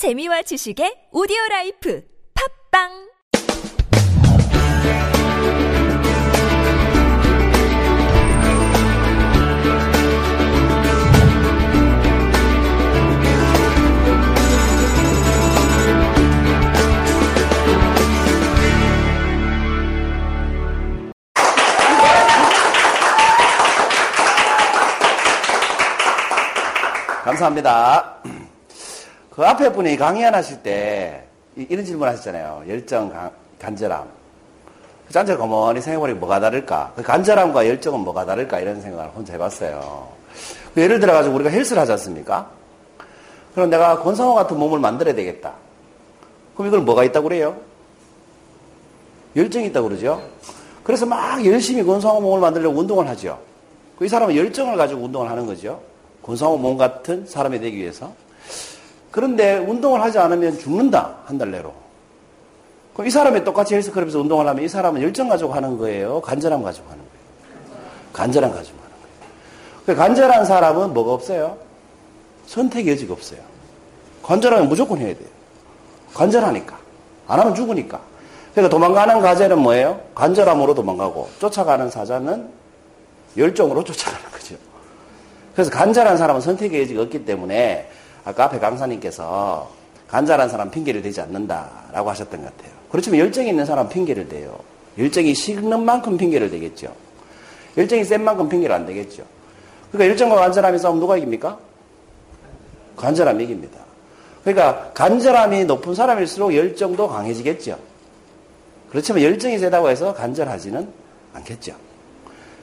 재미와 지식의 오디오 라이프 팝빵 감사합니다. 그 앞에 분이 강의안 하실 때 이- 이런 질문 하셨잖아요. 열정, 간- 간절함. 짠저 가만히 생각해보니 뭐가 다를까? 그 간절함과 열정은 뭐가 다를까? 이런 생각을 혼자 해봤어요. 그 예를 들어가지고 우리가 헬스를 하지 않습니까? 그럼 내가 권상호 같은 몸을 만들어야 되겠다. 그럼 이걸 뭐가 있다고 그래요? 열정이 있다고 그러죠? 그래서 막 열심히 권상호 몸을 만들려고 운동을 하죠. 그이 사람은 열정을 가지고 운동을 하는 거죠. 권상호 몸 같은 사람이 되기 위해서. 그런데 운동을 하지 않으면 죽는다. 한 달 내로. 그럼 이 사람이 똑같이 헬스클럽에서 운동을 하면 이 사람은 열정 가지고 하는 거예요? 간절함 가지고 하는 거예요? 간절함 가지고 하는 거예요. 그 간절한 사람은 뭐가 없어요? 선택의 여지가 없어요. 간절하면 무조건 해야 돼요. 간절하니까. 안 하면 죽으니까. 그러니까 도망가는 가재는 뭐예요? 간절함으로 도망가고 쫓아가는 사자는 열정으로 쫓아가는 거죠. 그래서 간절한 사람은 선택의 여지가 없기 때문에 아까 앞에 강사님께서 간절한 사람 핑계를 대지 않는다라고 하셨던 것 같아요. 그렇지만 열정이 있는 사람 핑계를 대요. 열정이 식는 만큼 핑계를 대겠죠. 열정이 센 만큼 핑계를 안 대겠죠. 그러니까 열정과 간절함이 싸우면 누가 이깁니까? 간절함이 이깁니다. 그러니까 간절함이 높은 사람일수록 열정도 강해지겠죠. 그렇지만 열정이 세다고 해서 간절하지는 않겠죠.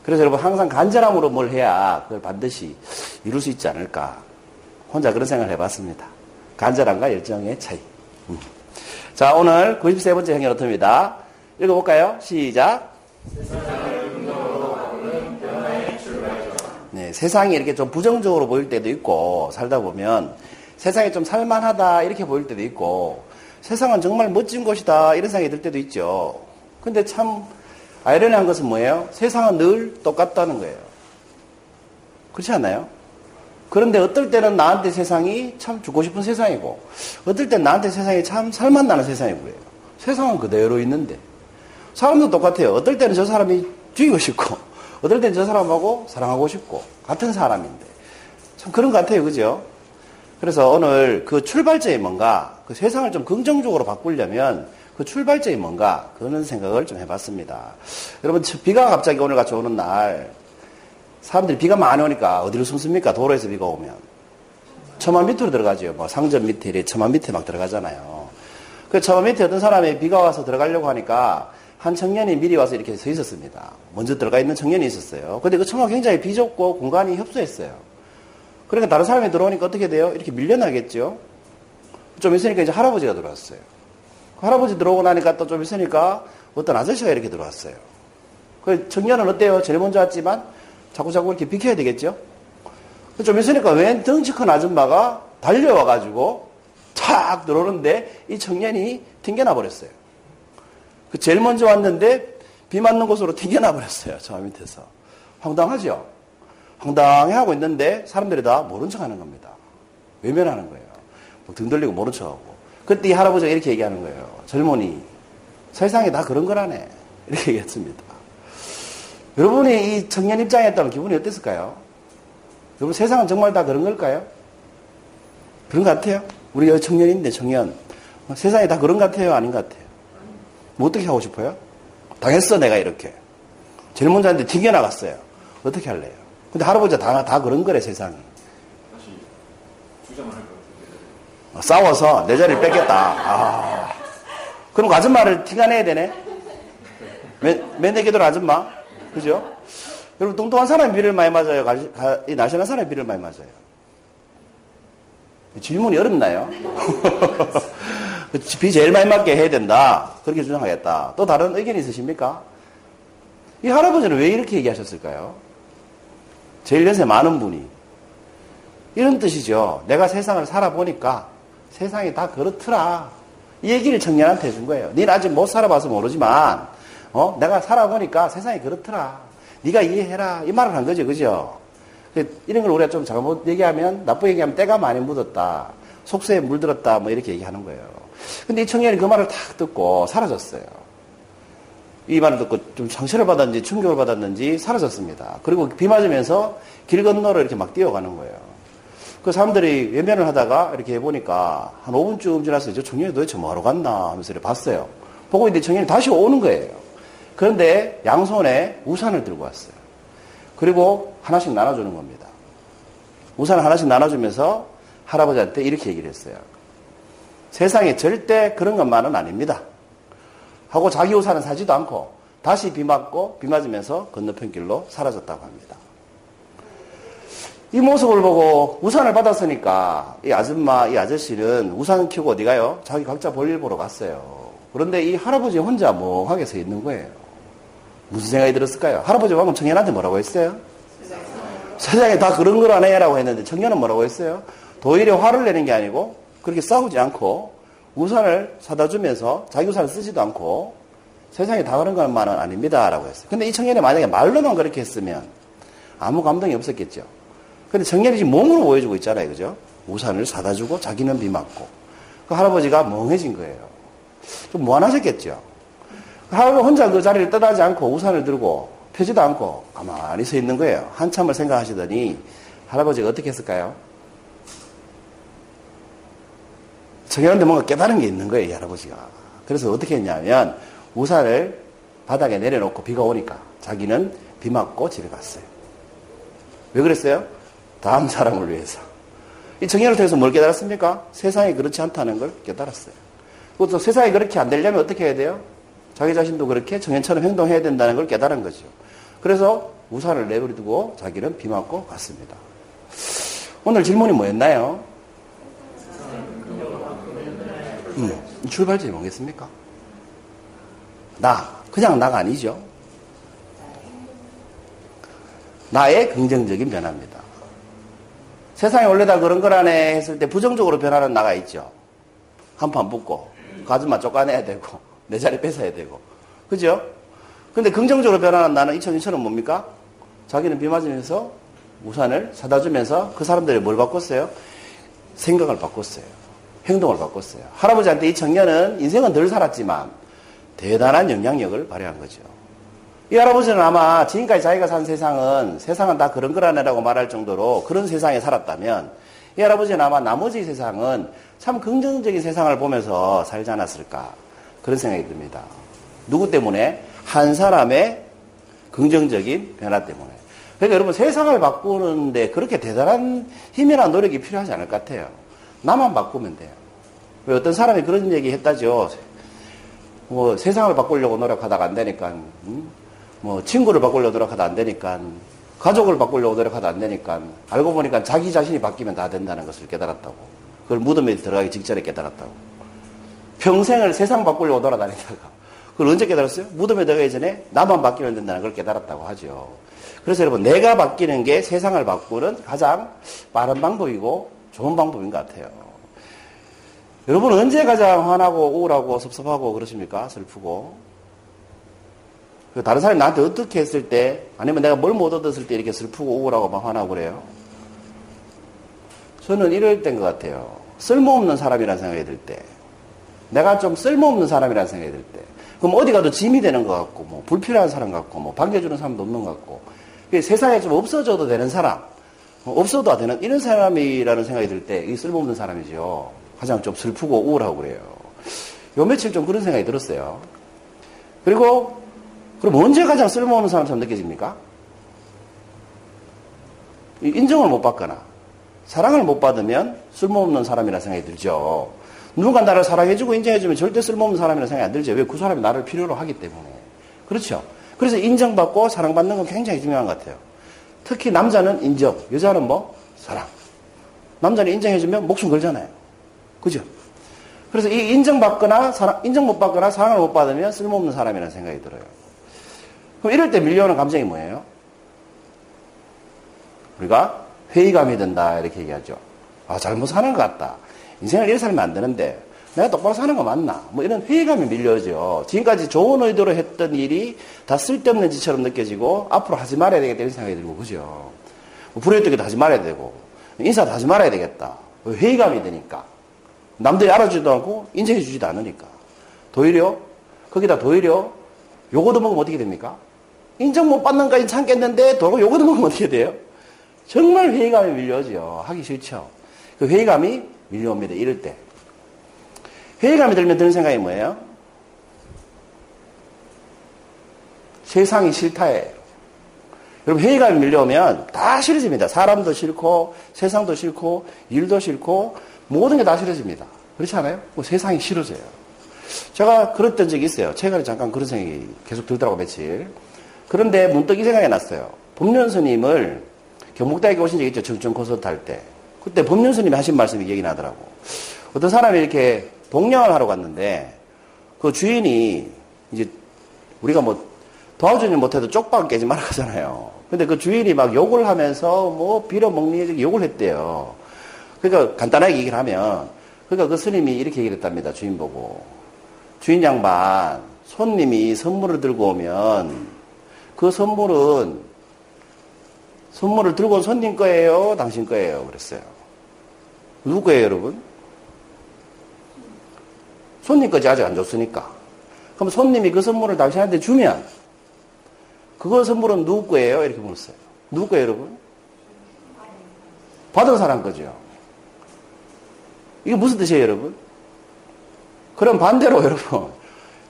그래서 여러분 항상 간절함으로 뭘 해야 그걸 반드시 이룰 수 있지 않을까. 혼자 그런 생각을 해봤습니다. 간절함과 열정의 차이. 음. 자, 오늘 93번째 행여노트입니다. 읽어볼까요? 시작. 네, 세상이 이렇게 좀 부정적으로 보일 때도 있고, 살다 보면 세상이 좀 살만하다, 이렇게 보일 때도 있고, 세상은 정말 멋진 곳이다, 이런 생각이 들 때도 있죠. 근데 참, 아이러니한 것은 뭐예요? 세상은 늘 똑같다는 거예요. 그렇지 않나요? 그런데 어떨 때는 나한테 세상이 참 죽고 싶은 세상이고, 어떨 때는 나한테 세상이 참 살맛나는 세상이고요. 세상은 그대로 있는데. 사람도 똑같아요. 어떨 때는 저 사람이 죽이고 싶고, 어떨 때는 저 사람하고 사랑하고 싶고, 같은 사람인데. 참 그런 것 같아요. 그죠? 그래서 오늘 그 출발점이 뭔가, 그 세상을 좀 긍정적으로 바꾸려면 그 출발점이 뭔가, 그런 생각을 좀 해봤습니다. 여러분, 비가 갑자기 오늘 같이 오는 날, 사람들이 비가 많이 오니까 어디로 숨습니까? 도로에서 비가 오면. 처마 밑으로 들어가죠. 뭐 상점 밑에, 처마 밑에 막 들어가잖아요. 그 처마 밑에 어떤 사람이 비가 와서 들어가려고 하니까 한 청년이 미리 와서 이렇게 서 있었습니다. 먼저 들어가 있는 청년이 있었어요. 근데 그 처마가 굉장히 비좁고 공간이 협소했어요. 그러니까 다른 사람이 들어오니까 어떻게 돼요? 이렇게 밀려나겠죠? 좀 있으니까 이제 할아버지가 들어왔어요. 그 할아버지 들어오고 나니까 또 좀 있으니까 어떤 아저씨가 이렇게 들어왔어요. 그 청년은 어때요? 제일 먼저 왔지만 자꾸 자꾸 이렇게 비켜야 되겠죠? 좀 있으니까 웬 덩치 큰 아줌마가 달려와가지고 탁 들어오는데 이 청년이 튕겨나 버렸어요. 그 제일 먼저 왔는데 비 맞는 곳으로 튕겨나 버렸어요. 저 밑에서. 황당하죠? 황당해 하고 있는데 사람들이 다 모른 척 하는 겁니다. 외면하는 거예요. 등 돌리고 모른 척 하고. 그때 이 할아버지가 이렇게 얘기하는 거예요. 젊은이, 세상에 다 그런 거라네. 이렇게 얘기했습니다. 여러분이 이 청년 입장에 있다면 기분이 어땠을까요? 여러분 세상은 정말 다 그런 걸까요? 그런 것 같아요. 우리 가 청년인데 청년. 세상이 다 그런 것 같아요? 아닌 것 같아요? 뭐 어떻게 하고 싶어요? 당했어 내가 이렇게. 먼저 왔는데 튕겨나갔어요. 어떻게 할래요? 근데 할아버지가 다, 다 그런 거래 세상이. 어, 싸워서 내 자리를 뺏겠다. 아. 그럼 그 아줌마를 튕겨내야 되네? 맨, 맨날 기도는 아줌마? 그죠? 여러분, 뚱뚱한 사람이 비를 많이 맞아요? 날씬한 사람이 비를 많이 맞아요? 질문이 어렵나요? 비 제일 많이 맞게 해야 된다. 그렇게 주장하겠다. 또 다른 의견이 있으십니까? 이 할아버지는 왜 이렇게 얘기하셨을까요? 제일 연세 많은 분이. 이런 뜻이죠. 내가 세상을 살아보니까 세상이 다 그렇더라. 이 얘기를 청년한테 해준 거예요. 니는 아직 못 살아봐서 모르지만, 어? 내가 살아보니까 세상이 그렇더라. 네가 이해해라. 이 말을 한 거죠. 그죠? 이런 걸 우리가 좀 잘못 얘기하면, 나쁘게 얘기하면 때가 많이 묻었다. 속세에 물들었다 뭐 이렇게 얘기하는 거예요. 근데 이 청년이 그 말을 탁 듣고 사라졌어요. 이 말을 듣고 좀 상처를 받았는지 충격을 받았는지 사라졌습니다. 그리고 비 맞으면서 길 건너로 이렇게 막 뛰어가는 거예요. 그 사람들이 외면을 하다가 이렇게 해보니까 한 5분쯤 지나서 저 청년이 도대체 뭐하러 갔나 하면서 봤어요. 보고 있는데 청년이 다시 오는 거예요. 그런데 양손에 우산을 들고 왔어요. 그리고 하나씩 나눠주는 겁니다. 우산을 하나씩 나눠주면서 할아버지한테 이렇게 얘기를 했어요. 세상에 절대 그런 것만은 아닙니다. 하고 자기 우산은 사지도 않고 다시 비 맞고 비 맞으면서 건너편 길로 사라졌다고 합니다. 이 모습을 보고 우산을 받았으니까 이 아줌마, 이 아저씨는 우산 켜고 어디 가요? 자기 각자 볼일 보러 갔어요. 그런데 이 할아버지 혼자 멍하게 서 있는 거예요. 무슨 생각이 들었을까요? 할아버지 방금 청년한테 뭐라고 했어요? 세상에 다 그런 걸 안 해라고 했는데 청년은 뭐라고 했어요? 도리어 화를 내는 게 아니고 그렇게 싸우지 않고 우산을 사다 주면서 자기 우산을 쓰지도 않고 세상에 다 그런 것만은 아닙니다라고 했어요. 근데 이 청년이 만약에 말로만 그렇게 했으면 아무 감동이 없었겠죠. 근데 청년이 지금 몸으로 보여주고 있잖아요. 그죠? 우산을 사다 주고 자기는 비 맞고. 그 할아버지가 멍해진 거예요. 좀 무안하셨겠죠. 그 할아버지 혼자 그 자리를 떠나지 않고 우산을 들고 펴지도 않고 가만히 서 있는 거예요. 한참을 생각하시더니 할아버지가 어떻게 했을까요? 청년한테 뭔가 깨달은 게 있는 거예요, 이 할아버지가. 그래서 어떻게 했냐면 우산을 바닥에 내려놓고 비가 오니까 자기는 비 맞고 집에 갔어요. 왜 그랬어요? 다음 사람을 위해서. 이 청년을 통해서 뭘 깨달았습니까? 세상이 그렇지 않다는 걸 깨달았어요. 그것도 세상이 그렇게 안 되려면 어떻게 해야 돼요? 자기 자신도 그렇게 청년처럼 행동해야 된다는 걸 깨달은 거죠. 그래서 우산을 내버려두고 자기는 비 맞고 갔습니다. 오늘 질문이 뭐였나요? 음, 출발점이 뭐겠습니까? 나. 그냥 나가 아니죠. 나의 긍정적인 변화입니다. 세상에 원래 다 그런 거라네 했을 때 부정적으로 변하는 나가 있죠. 한 판 붙고, 가슴만 쫓아내야 되고, 내 자리 뺏어야 되고. 그죠? 근데 긍정적으로 변하는 나는 2002년은 뭡니까? 자기는 비 맞으면서 우산을 사다 주면서 그 사람들이 뭘 바꿨어요? 생각을 바꿨어요. 행동을 바꿨어요. 할아버지한테 이 청년은 인생은 덜 살았지만 대단한 영향력을 발휘한 거죠. 이 할아버지는 아마 지금까지 자기가 산 세상은 세상은 다 그런 거라네라고 말할 정도로 그런 세상에 살았다면 이 할아버지는 아마 나머지 세상은 참 긍정적인 세상을 보면서 살지 않았을까 그런 생각이 듭니다. 누구 때문에? 한 사람의 긍정적인 변화 때문에. 그러니까 여러분 세상을 바꾸는데 그렇게 대단한 힘이나 노력이 필요하지 않을 것 같아요. 나만 바꾸면 돼요. 왜 어떤 사람이 그런 얘기 했다죠. 뭐 세상을 바꾸려고 노력하다가 안 되니까, 음? 뭐 친구를 바꾸려고 노력하다 안 되니까, 가족을 바꾸려고 노력하다 안 되니까, 알고 보니까 자기 자신이 바뀌면 다 된다는 것을 깨달았다고. 그걸 무덤에 들어가기 직전에 깨달았다고. 평생을 세상 바꾸려고 돌아다니다가 그걸 언제 깨달았어요? 무덤에 들어가기 전에 나만 바뀌면 된다는 걸 깨달았다고 하죠. 그래서 여러분, 내가 바뀌는 게 세상을 바꾸는 가장 빠른 방법이고 좋은 방법인 것 같아요. 여러분은 언제 가장 화나고 우울하고 섭섭하고 그러십니까? 슬프고. 그 다른 사람이 나한테 어떻게 했을 때, 아니면 내가 뭘 못 얻었을 때 이렇게 슬프고 우울하고 막 화나고 그래요? 저는 이럴 때인 것 같아요. 쓸모없는 사람이라는 생각이 들 때. 내가 좀 쓸모없는 사람이라는 생각이 들 때. 그럼 어디 가도 짐이 되는 것 같고, 뭐, 불필요한 사람 같고, 뭐, 반겨주는 사람도 없는 것 같고, 세상에 좀 없어져도 되는 사람, 뭐 없어도 되는 이런 사람이라는 생각이 들 때, 이 쓸모없는 사람이죠. 가장 좀 슬프고 우울하고 그래요. 요 며칠 좀 그런 생각이 들었어요. 그리고, 그럼 언제 가장 쓸모없는 사람처럼 느껴집니까? 인정을 못 받거나, 사랑을 못 받으면 쓸모없는 사람이라는 생각이 들죠. 누군가 나를 사랑해주고 인정해주면 절대 쓸모없는 사람이라는 생각이 안 들죠. 왜? 그 사람이 나를 필요로 하기 때문에. 그렇죠. 그래서 인정받고 사랑받는 건 굉장히 중요한 것 같아요. 특히 남자는 인정, 여자는 뭐? 사랑. 남자는 인정해주면 목숨 걸잖아요. 그죠? 그래서 이 인정받거나 사랑, 인정 못 받거나 사랑을 못 받으면 쓸모없는 사람이라는 생각이 들어요. 그럼 이럴 때 밀려오는 감정이 뭐예요? 우리가 회의감이 든다 이렇게 얘기하죠. 아 잘못 사는 것 같다. 인생을 이렇게 살면 안 되는데 내가 똑바로 사는 거 맞나? 뭐 이런 회의감이 밀려오죠. 지금까지 좋은 의도로 했던 일이 다 쓸데없는 짓처럼 느껴지고 앞으로 하지 말아야 되겠다 이런 생각이 들고 그죠. 뭐 불효했던 게도 하지 말아야 되고 인사도 하지 말아야 되겠다. 회의감이 되니까 남들이 알아주지도 않고 인정해 주지도 않으니까. 도리려, 거기다 도리려, 요거도 먹으면 어떻게 됩니까? 인정 못 받는 까지 참겠는데, 도 요거도 먹으면 어떻게 돼요? 정말 회의감이 밀려오죠. 하기 싫죠. 그 회의감이 밀려옵니다. 이럴 때. 회의감이 들면 드는 생각이 뭐예요? 세상이 싫다예요. 여러분 회의감이 밀려오면 다 싫어집니다. 사람도 싫고 세상도 싫고 일도 싫고 모든 게 다 싫어집니다. 그렇지 않아요? 뭐 세상이 싫어져요. 제가 그랬던 적이 있어요. 최근에 잠깐 그런 생각이 계속 들더라고 며칠. 그런데 문득 이 생각이 났어요. 법륜 스님을 경북대학에 오신 적 있죠. 정전 할 때. 그때 법륜 스님이 하신 말씀이 기억이 나더라고. 어떤 사람이 이렇게 동양을 하러 갔는데 그 주인이 이제 우리가 뭐 도와주지 못해도 쪽방 깨지 말아 가잖아요. 근데 그 주인이 막 욕을 하면서 뭐 빌어먹니 욕을 했대요. 그러니까 간단하게 얘기를 하면 그러니까 그 스님이 이렇게 얘기를 했답니다. 주인 보고. 주인 양반, 손님이 선물을 들고 오면 그 선물은 선물을 들고 온 손님 거예요? 당신 거예요? 그랬어요. 누구 거예요, 여러분? 손님 거지 아직 안 줬으니까. 그럼 손님이 그 선물을 당신한테 주면 그거 선물은 누구 거예요? 이렇게 물었어요. 누구 거예요, 여러분? 받은 사람 거죠. 이게 무슨 뜻이에요, 여러분? 그럼 반대로, 여러분.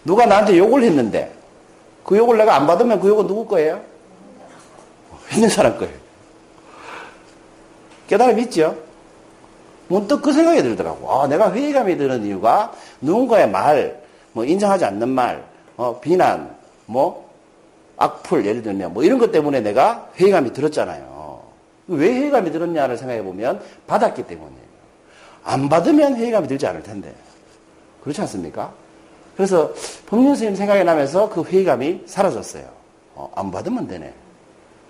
누가 나한테 욕을 했는데, 그 욕을 내가 안 받으면 그 욕은 누구 거예요? 있는 사람 거예요. 깨달음 있죠? 문득 그 생각이 들더라고. 아, 내가 회의감이 드는 이유가 누군가의 말, 뭐 인정하지 않는 말, 어, 비난, 뭐 악플 예를 들면 뭐 이런 것 때문에 내가 회의감이 들었잖아요. 왜 회의감이 들었냐를 생각해 보면 받았기 때문이에요. 안 받으면 회의감이 들지 않을 텐데. 그렇지 않습니까? 그래서 법륜 스님 생각이 나면서 그 회의감이 사라졌어요. 어, 안 받으면 되네.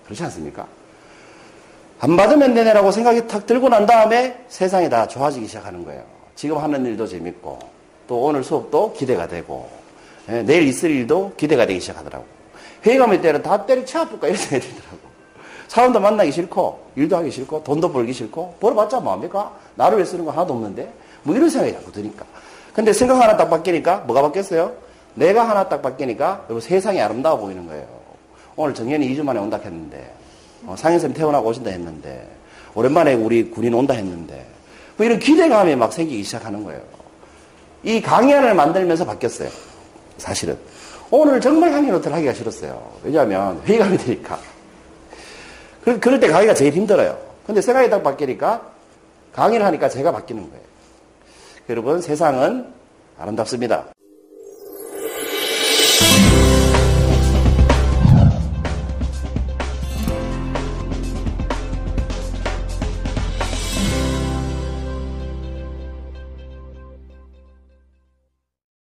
그렇지 않습니까? 안 받으면 되네라고 생각이 탁 들고 난 다음에 세상이 다 좋아지기 시작하는 거예요. 지금 하는 일도 재밌고, 또 오늘 수업도 기대가 되고, 예, 내일 있을 일도 기대가 되기 시작하더라고. 회의감일 때는 다 때려쳐 아플까 이런 생각이 들더라고. 사람도 만나기 싫고, 일도 하기 싫고, 돈도 벌기 싫고, 벌어봤자 뭐합니까? 나를 위해 쓰는 거 하나도 없는데? 뭐 이런 생각이 자꾸 드니까. 근데 생각 하나 딱 바뀌니까, 뭐가 바뀌었어요? 내가 하나 딱 바뀌니까, 여러분 세상이 아름다워 보이는 거예요. 오늘 정현이 2주 만에 온다 했는데, 어, 상현쌤 태어나고 오신다 했는데, 오랜만에 우리 군인 온다 했는데, 뭐 이런 기대감이 막 생기기 시작하는 거예요. 이 강연을 만들면서 바뀌었어요. 사실은. 오늘 정말 강의 노트를 하기가 싫었어요. 왜냐하면 회의감이 드니까. 그럴 때 강의가 제일 힘들어요. 근데 생각이 딱 바뀌니까 강의를 하니까 제가 바뀌는 거예요. 여러분, 세상은 아름답습니다.